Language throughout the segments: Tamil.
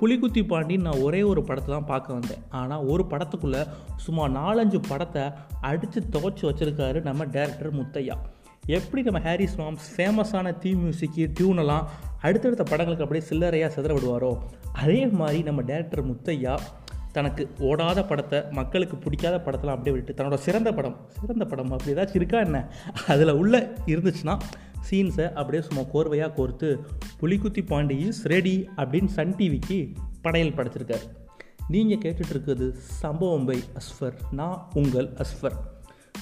புலிகுத்தி பாண்டின்னு நான் ஒரே ஒரு படத்தை தான் பார்க்க வந்தேன். ஆனால் ஒரு படத்துக்குள்ளே சுமார் நாலஞ்சு படத்தை அடித்து துவச்சி வச்சுருக்காரு நம்ம டேரக்டர் முத்தையா. எப்படி நம்ம ஹாரிஸ் மாம்ஸ் ஃபேமஸான தீ மியூசிக்கு டியூனெல்லாம் அடுத்தடுத்த படங்களுக்கு அப்படியே சில்லறையாக சிதற விடுவாரோ? அதே மாதிரி நம்ம டேரக்டர் முத்தையா தனக்கு ஓடாத படத்தை மக்களுக்கு பிடிக்காத படத்தெல்லாம் அப்படியே விட்டு தன்னோட சிறந்த படம் சிறந்த படம் அப்படி ஏதாச்சும் இருக்கா என்ன? அதில் உள்ள இருந்துச்சுன்னா சீன்ஸை அப்படியே சும்மா கோர்வையாக கோர்த்து புலிக்குத்தி பாண்டி இஸ் ரெடி அப்படின்னு சன் டிவிக்கு படையல் படைச்சிருக்காரு. நீங்கள் கேட்டுட்ருக்குது சம்பவம் பை அஸ்ஃபர் நான் உங்கள் அஸ்ஃபர்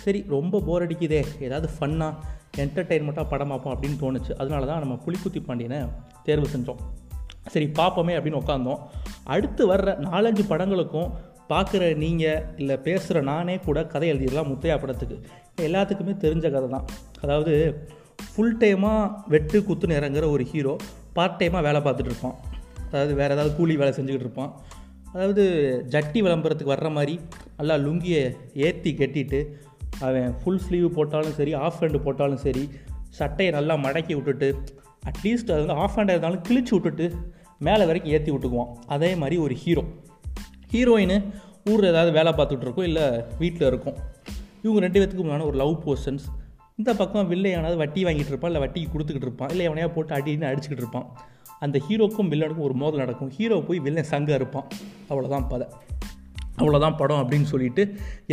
சரி ரொம்ப போர் அடிக்குதே. ஏதாவது ஃபன்னாக என்டர்டெயின்மெண்ட்டாக படம் பார்ப்போம் அப்படின்னு தோணுச்சு. அதனால தான் நம்ம புலிக்குத்தி பாண்டியனை தேர்வு செஞ்சோம். சரி பார்ப்போமே அப்படின்னு உட்காந்தோம் அடுத்து வர்ற நாலஞ்சு படங்களுக்கும் பார்க்குற நீங்கள் இல்லை பேசுகிற நானே கூட கதை எழுதிடலாம் முத்தையா படத்துக்கு. எல்லாத்துக்குமே தெரிஞ்ச கதை தான் அதாவது ஃபுல் டைமாக வெட்டு குத்துன்னு இறங்குற ஒரு ஹீரோ பார்ட் டைமாக வேலை பார்த்துட்டு இருப்பான். அதாவது வேறு ஏதாவது கூலி வேலை செஞ்சுக்கிட்டு இருப்பான். அதாவது ஜட்டி விளம்பரத்துக்கு வர்ற மாதிரி நல்லா லுங்கியை ஏற்றி கட்டிட்டு அவன் ஃபுல் ஸ்லீவ் போட்டாலும் சரி ஆஃப் ஹேண்டு போட்டாலும் சரி சட்டையை நல்லா மடக்கி விட்டுட்டு அட்லீஸ்ட் அது வந்து ஆஃப் ஹேண்டாக இருந்தாலும் கிழிச்சு விட்டுட்டு மேலே வரைக்கும் ஏற்றி விட்டுக்குவான். அதே மாதிரி ஒரு ஹீரோ ஹீரோயின் ஊரில் ஏதாவது வேலை பார்த்துட்ருக்கோம் இல்லை வீட்டில் இருக்கும் இவங்க ரெண்டு பேத்துக்கு முன்னாடி ஒரு லவ் போர்ஷன்ஸ் இந்த பக்கம் வில்லையானது வட்டி வாங்கிட்டு இருப்பான் இல்லை வட்டிக்கு கொடுத்துக்கிட்டு இருப்பான் இல்லை எவனையா போட்டு அடின்னு அடிச்சுக்கிட்டு இருப்பான். அந்த ஹீரோக்கும் வில்லனுக்கும் ஒரு மோதல் நடக்கும். ஹீரோ போய் வில்லன் சங்க இருப்பான் அவ்வளோதான் பதை அவ்வளோதான் படம் அப்படின்னு சொல்லிட்டு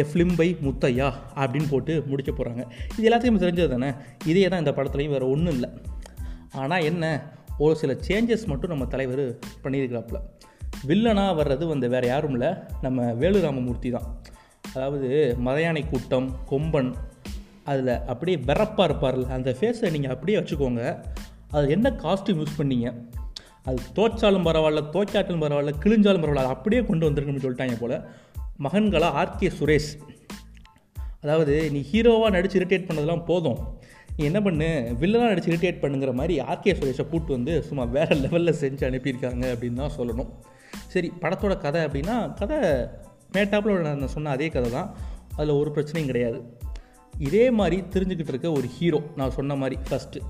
எ ஃபிலிம் பை முத்தையா அப்படின்னு போட்டு முடிக்க போகிறாங்க இது எல்லாத்தையும் தெரிஞ்சது தானே? இதே தான் இந்த படத்துலையும் வேறு ஒன்றும் இல்லை. ஆனால் என்ன? ஒரு சில சேஞ்சஸ் மட்டும் நம்ம தலைவர் பண்ணியிருக்கிறாப்புல. வில்லனாக வர்றது வந்து வேறு யாரும் இல்லை. நம்ம வேலுராமமூர்த்தி தான். அதாவது மதையானை கூட்டம் கொம்பன் அதில் அப்படியே வெறப்பாக இருப்பார்ல அந்த ஃபேஸை நீங்கள் அப்படியே வச்சுக்கோங்க. அது என்ன காஸ்ட்யூம் யூஸ் பண்ணீங்க? அது தோச்சாலும் பரவாயில்ல தோச்சாட்டலும் பரவாயில்ல கிழிஞ்சாலும் பரவாயில்ல அப்படியே கொண்டு வந்திருக்குன்னு சொல்லிட்டாங்க போல். மகன்களா ஆர்கே சுரேஷ். அதாவது நீ ஹீரோவாக நடித்து இரிட்டேட் பண்ணதெல்லாம் போதும். நீ என்ன பண்ணு வில்லனாக நடிச்சு இரிட்டேட் பண்ணுங்கிற மாதிரி ஆர்கே சுரேஷை கூட்டு வந்து சும்மா வேறு லெவலில் செஞ்சு அனுப்பியிருக்காங்க அப்படின்னு தான் சொல்லணும். சரி படத்தோட கதை அப்படின்னா கதை மேட்டாப்பில் நான் சொன்ன அதே கதை தான். அதில் ஒரு பிரச்சனையும் கிடையாது. இதே மாதிரி தெரிஞ்சுக்கிட்டு இருக்க ஒரு ஹீரோ நான் சொன்ன மாதிரி ஃபஸ்ட்டு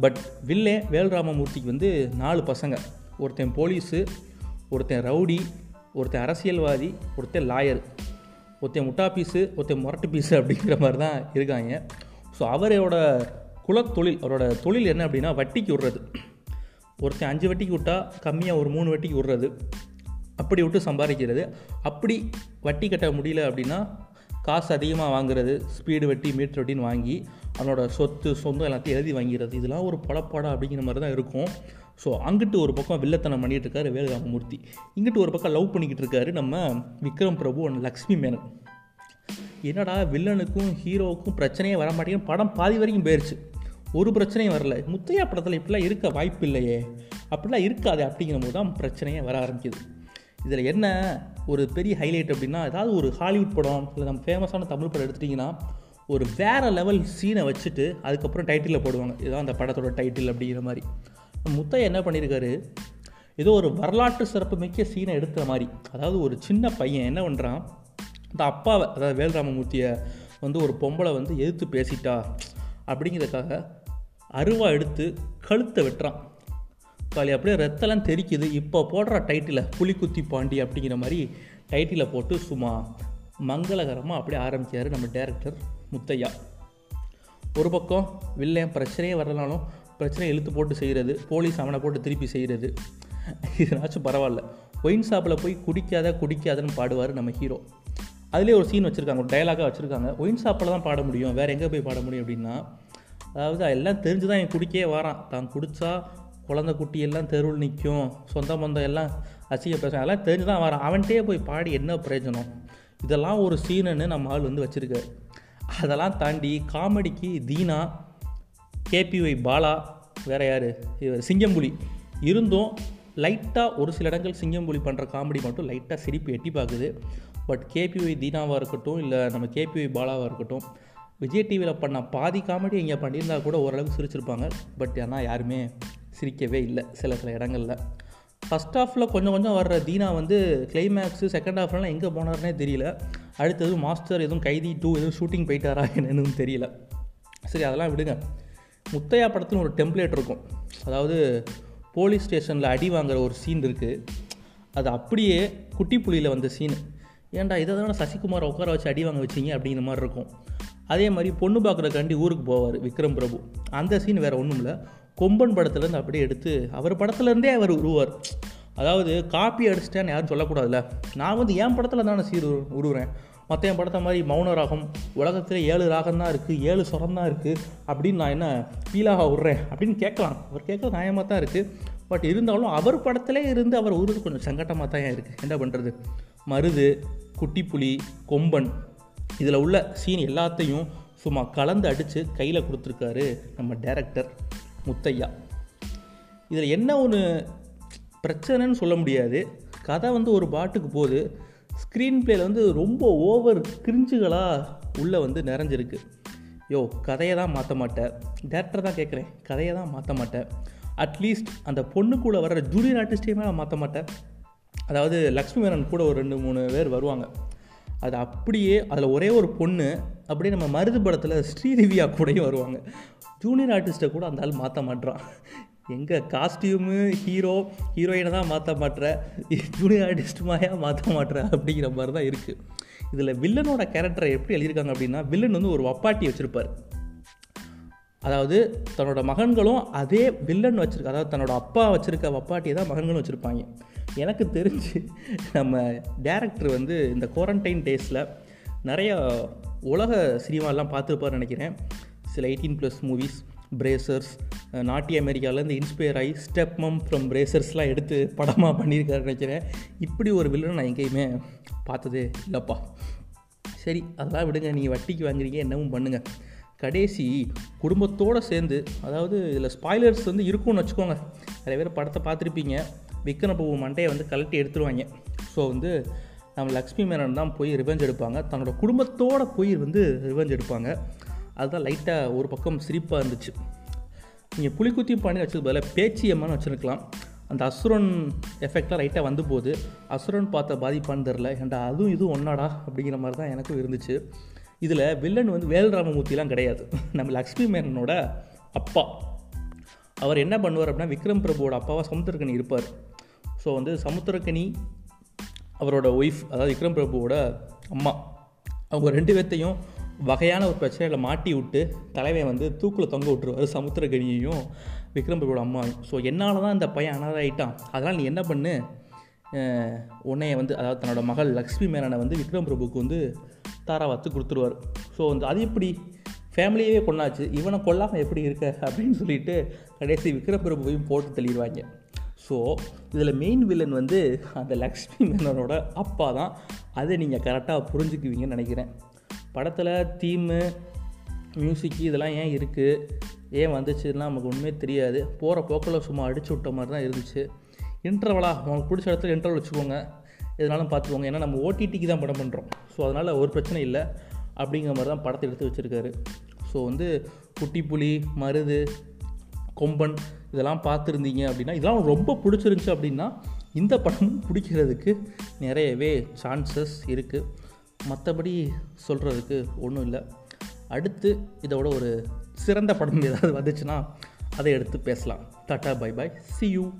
பட் வில்லே வேல்ராமமூர்த்திக்கு வந்து நாலு பசங்க. ஒருத்தன் போலீஸு ஒருத்தன் ரவுடி ஒருத்தன் அரசியல்வாதி ஒருத்தன் லாயர் ஒருத்தன் முட்டா பீஸு ஒருத்தன் முரட்டு பீஸு அப்படிங்கிற மாதிரி தான் இருக்காங்க. ஸோ அவரோட குலத்தொழில் அவரோட தொழில் என்ன அப்படின்னா வட்டிக்கு விடுறது. ஒருத்தன் அஞ்சு வட்டிக்கு விட்டா கம்மியாக ஒரு மூணு வட்டிக்கு விடுறது. அப்படி விட்டு சம்பாதிக்கிறது. அப்படி வட்டி கட்ட முடியல அப்படின்னா காசு அதிகமாக வாங்குறது ஸ்பீடு வெட்டி மீட்டர் வட்டின்னு வாங்கி அவனோட சொத்து சொந்தம் எல்லாத்தையும் எழுதி வாங்கிறது இதெல்லாம் ஒரு படப்பாடா அப்படிங்கிற மாதிரி தான் இருக்கும். ஸோ அங்கிட்டு ஒரு பக்கம் வில்லத்தனம் பண்ணிகிட்டு இருக்காரு வேலுராமமூர்த்தி. இங்கிட்டு ஒரு பக்கம் லவ் பண்ணிக்கிட்டு இருக்காரு நம்ம விக்ரம் பிரபு அண்ட் லக்ஷ்மி மேனன். என்னடா வில்லனுக்கும் ஹீரோவுக்கும் பிரச்சனையே வர மாட்டேங்குது. படம் பாதி வரைக்கும் போயிடுச்சு ஒரு பிரச்சனையும் வரல. முத்தையா படத்தில் இப்படிலாம் இருக்க வாய்ப்பு இல்லையே. அப்படிலாம் இருக்காது அப்படிங்கிற போது தான் பிரச்சனையே வர ஆரம்பிக்குது. இதில் என்ன ஒரு பெரிய ஹைலைட் அப்படின்னா ஏதாவது ஒரு ஹாலிவுட் படம் இல்லை நம்ம ஃபேமஸான தமிழ் படம் எடுத்துட்டிங்கன்னா ஒரு வேறு லெவல் சீனை வச்சுட்டு அதுக்கப்புறம் டைட்டிலில் போடுவாங்க. இதுதான் அந்த படத்தோட டைட்டில் அப்படிங்கிற மாதிரி. முத்தையா என்ன பண்ணியிருக்காரு ஏதோ ஒரு வரலாற்று சிறப்பு மிக்க சீனை எடுக்கிற மாதிரி. அதாவது ஒரு சின்ன பையன் என்ன பண்ணுறான் இந்த அப்பாவை அதாவது வேல்ராமமூர்த்தியை வந்து ஒரு பொம்பளை வந்து எதிர்த்து பேசிட்டா அப்படிங்கிறதுக்காக அருவா எடுத்து கழுத்தை வெட்டுறான். காலி அப்படியே ரத்தெல்லாம் தெரிக்குது. இப்போ போடுற டைட்டில் புலிக்குத்தி பாண்டி அப்படிங்கிற மாதிரி டைட்டிலை போட்டு சும்மா மங்களகரமாக அப்படியே ஆரம்பிக்கிறார் நம்ம டேரக்டர் முத்தையா. ஒரு பக்கம் வில்லையன் பிரச்சனையே வரலனாலும் பிரச்சனையை இழுத்து போட்டு செய்கிறது போலீஸ் அவனை போட்டு திருப்பி செய்கிறது இதனாச்சும் பரவாயில்ல. ஒயின் ஷாப்பில் போய் குடிக்காத குடிக்காதன்னு பாடுவார் நம்ம ஹீரோ அதுலேயே ஒரு சீன் வச்சுருக்காங்க ஒரு டைலாகாக வச்சுருக்காங்க. ஒயின் ஷாப்பில் தான் பாட முடியும். வேறு எங்கே போய் பாட முடியும் அப்படின்னா அதாவது எல்லாம் தெரிஞ்சு தான் என் குடிக்கே வாரான். தான் குடித்தா குழந்த குட்டி எல்லாம் தெருவில் நிற்கும் சொந்த பந்தம் எல்லாம் அசிங்க பேசும் அதெல்லாம் தெரிஞ்சு தான் வரான். அவன்கிட்டே போய் பாடி என்ன பிரயோஜனம்? இதெல்லாம் ஒரு சீனுன்னு நம்ம ஆள் வந்து வச்சுருக்காரு. அதெல்லாம் தாண்டி காமெடிக்கு தீனா கேபிஒய் பாலா வேறு யார்? இவர் சிங்கம்புலி. இருந்தும் லைட்டாக ஒரு சில இடங்கள் சிங்கம்புலி பண்ணுற காமெடி மட்டும் லைட்டாக சிரிப்பு எட்டி பார்க்குது. பட் கேபிஒய் தீனாவாக இருக்கட்டும் இல்லை நம்ம கேபிஒய் பாலாவாக இருக்கட்டும் விஜய் டிவியில் பண்ண பாதி காமெடி இங்கே பண்ணியிருந்தா கூட ஓரளவுக்கு சிரிச்சிருப்பாங்க. பட் ஆனால் யாருமே சிரிக்கவே இல்லை சில சில இடங்களில். ஃபஸ்ட் ஹாஃபில் கொஞ்சம் கொஞ்சம் வர்ற தீனா வந்து கிளைமேக்ஸு செகண்ட் ஹாஃப்லாம் எங்கே போனார்னே தெரியல. அடுத்தது மாஸ்டர் எதுவும் கைதி டூ எதுவும் ஷூட்டிங் போயிட்டாரா என்னன்னு தெரியல. சரி அதெல்லாம் விடுங்க. முத்தையா படத்தில் ஒரு டெம்ப்ளேட் இருக்கும். அதாவது போலீஸ் ஸ்டேஷனில் அடி வாங்குற ஒரு சீன் இருக்குது அது அப்படியே குட்டி புலியில் வந்த சீனு ஏன்டா இதை தானே சசிகுமாரை உட்கார வச்சு அடி வாங்க வச்சிங்க அப்படிங்கிற மாதிரி இருக்கும். அதே மாதிரி பொண்ணு பார்க்குறக்காண்டி ஊருக்கு போவார் விக்ரம் பிரபு. அந்த சீன் வேறு ஒன்றும் இல்லை கொம்பன் படத்துலேருந்து அப்படியே எடுத்து அவர் படத்துலேருந்தே அவர் உருவார். அதாவது காப்பி அடிச்சிட்டேன்னு யாரும் சொல்லக்கூடாதுல்ல. நான் வந்து என் படத்தில் தானே சீர் உருவுறேன். மற்ற என் படத்தை மாதிரி மௌன ராகம் உலகத்தில் ஏழு ராகம் தான் இருக்குது ஏழு சுரம் தான் இருக்குது அப்படின்னு நான் என்ன ஃபீலாக விட்றேன் அப்படின்னு கேட்கலாம். அவர் கேட்க நியாயமாக தான் இருக்குது பட் இருந்தாலும் அவர் படத்திலே இருந்து அவர் உருவது கொஞ்சம் சங்கட்டமாக தான் இருக்குது என்ன பண்ணுறது மருது குட்டிப்புலி கொம்பன் இதில் உள்ள சீன் எல்லாத்தையும் சும்மா கலந்து அடித்து கையில் கொடுத்துருக்காரு நம்ம டேரக்டர் முத்தையா. இதில் என்ன ஒன்று பிரச்சனைன்னு சொல்ல முடியாது. கதை வந்து ஒரு பாட்டுக்கு போகுது. ஸ்க்ரீன் பிளேயில் வந்து ரொம்ப ஓவர் கிரிஞ்சுகளாக உள்ளே வந்து நிறைஞ்சிருக்கு. யோ கதையை தான் மாற்ற மாட்டேன். டேரக்டர் தான் கேட்குறேன். கதையை தான் மாற்ற மாட்டேன். அட்லீஸ்ட் அந்த பொண்ணுக்குள்ளே வர்ற ஜூனியர் ஆர்டிஸ்டையுமே நான் மாற்ற மாட்டேன். அதாவது லக்ஷ்மி மேனன் கூட ஒரு ரெண்டு மூணு பேர் வருவாங்க. அது அப்படியே அதில் ஒரே ஒரு பொண்ணு அப்படியே நம்ம மருது படத்தில் ஸ்ரீதிவ்யா கூடயும் வருவாங்க. ஜூனியர் ஆர்டிஸ்ட்டை கூட அந்த ஆள் மாற்ற மாட்றான். எங்கள் காஸ்டியூமு ஹீரோ ஹீரோயினை தான் மாற்ற மாட்டுற ஜூனியர் ஆர்டிஸ்ட்டுமாயா மாற்ற மாட்டுற அப்படிங்கிற மாதிரி தான் இருக்குது இதில் வில்லனோட கேரக்டரை எப்படி எழுதியிருக்காங்க அப்படின்னா வில்லன் வந்து ஒரு வப்பாட்டி வச்சுருப்பார். அதாவது தன்னோட மகன்களும் அதே வில்லன் வச்சுருக்க அதாவது தன்னோட அப்பா வச்சுருக்க வப்பாட்டியை தான் மகன்களும் வச்சுருப்பாங்க. எனக்கு தெரிஞ்சு நம்ம டேரக்டர் வந்து இந்த குவாரண்டைன் டேஸில் நிறையா உலக சினிமாலாம் பார்த்துருப்பாருன்னு நினைக்கிறேன். சில eighteen plus movies Brazzers naughty அமெரிக்காவிலேருந்து இன்ஸ்பயர் ஆகி ஸ்டெப் மம் ஃப்ரம் பிரேசர்ஸ்லாம் எடுத்து படமாக பண்ணியிருக்காருன்னு நினைக்கிறேன். இப்படி ஒரு வில்லனை நான் எங்கேயுமே பார்த்ததே இல்லைப்பா. சரி அதெல்லாம் விடுங்க. நீங்கள் வட்டிக்கு வாங்குறீங்க என்னவும் பண்ணுங்கள் கடைசி குடும்பத்தோடு சேர்ந்து அதாவது இதில் ஸ்பாய்லர்ஸ் வந்து இருக்கும்னு வச்சுக்கோங்க. நிறைய பேர் படத்தை பார்த்துருப்பீங்க. விக்ரம் மண்டையை வந்து கலட்டி எடுத்துருவாங்க. ஸோ வந்து நம்ம லக்ஷ்மி மேனன் தான் போய் ரிவெஞ்ச் எடுப்பாங்க. தன்னோட குடும்பத்தோடு போய் வந்து ரிவெஞ்ச் எடுப்பாங்க. அதுதான் லைட்டாக ஒரு பக்கம் சிரிப்பாக இருந்துச்சு. நீங்கள் புளிக்குத்தியும் பாணி வச்சது பதிலாக பேச்சியம்மான்னு வச்சுருக்கலாம். அந்த அசுரன் எஃபெக்டாக லைட்டாக வந்து போகுது. அசுரன் பார்த்த பாதிப்பான்னு தெரில ஏன்டா அதுவும் இதுவும் ஒன்னாடா? அப்படிங்கிற மாதிரி தான் எனக்கும் இருந்துச்சு. இதில் வில்லன் வந்து வேல்ராமமூர்த்திலாம் கிடையாது. நம்ம லக்ஷ்மி மேனனோட அப்பா. அவர் என்ன பண்ணுவார் அப்படின்னா விக்ரம் பிரபுவோட அப்பாவாக சமுத்திரக்கணி இருப்பார். ஸோ வந்து சமுத்திரக்கணி அவரோட ஒய்ஃப் அதாவது விக்ரம் பிரபுவோட அம்மா. அவங்க ரெண்டு பேர்த்தையும் வகையான ஒரு பிரச்சனையில் மாட்டி விட்டு தலைவன் வந்து தூக்கில் தொங்க விட்டுருவார். சமுத்திரகனியையும் விக்ரம் பிரபுவோட அம்மாவையும். ஸோ என்னால் தான் இந்த பையன் அனாதாயிட்டான் அதனால் நீ என்ன பண்ணு? உன்னைய வந்து அதாவது தன்னோட மகள் லக்ஷ்மி மேனனை வந்து விக்ரம் பிரபுவுக்கு வந்து தாராவாத்து கொடுத்துருவார். ஸோ வந்து அது எப்படி? ஃபேமிலியவே கொண்டாச்சு இவனை கொல்லாமல் எப்படி இருக்க? அப்படின்னு சொல்லிட்டு கடைசி விக்ரம் பிரபுவையும் போட்டு தள்ளிடுவாங்க. ஸோ இதில் மெயின் வில்லன் வந்து அந்த லக்ஷ்மி மேனனோட அப்பா தான். அதை நீங்கள் கரெக்டாக புரிஞ்சுக்குவீங்கன்னு நினைக்கிறேன். படத்தில் தீமு மியூசிக்கு இதெல்லாம் ஏன் இருக்குது ஏன் வந்துச்சுன்னா நமக்கு ஒன்றுமே தெரியாது. போகிற போக்கில் சும்மா அடிச்சு விட்ட மாதிரி தான் இருந்துச்சு. இன்டர்வலா உங்களுக்கு பிடிச்ச இடத்துல இன்டர்வல் வச்சுக்கோங்க. எதனாலும் பார்த்துக்கோங்க. ஏன்னா நம்ம ஓடிடிக்கு தான் படம் பண்ணுறோம் ஸோ அதனால் ஒரு பிரச்சனை இல்லை. அப்படிங்கிற மாதிரி தான் படத்தை எடுத்து வச்சுருக்காரு. ஸோ வந்து குட்டி புலி மருது கொம்பன் இதெல்லாம் பார்த்துருந்தீங்க அப்படின்னா இதெல்லாம் ரொம்ப பிடிச்சிருந்துச்சு அப்படின்னா இந்த படமும் பிடிக்கிறதுக்கு நிறையவே சான்சஸ் இருக்குது மற்றபடி சொல்கிறதுக்கு ஒன்றும் இல்லை. அடுத்து இதோட ஒரு சிறந்த படம் ஏதாவது வந்துச்சுன்னா அதை எடுத்து பேசலாம். Tata bye bye. See you